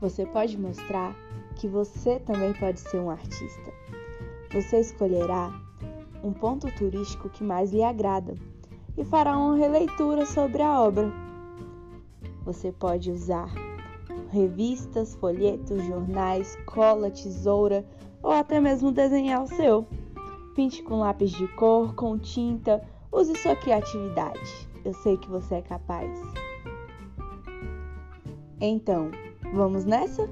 Você pode mostrar que você também pode ser um artista. Você escolherá um ponto turístico que mais lhe agrada e fará uma releitura sobre a obra. Você pode usar revistas, folhetos, jornais, cola, tesoura ou até mesmo desenhar o seu. Pinte com lápis de cor, com tinta, use sua criatividade. Eu sei que você é capaz. Então, vamos nessa?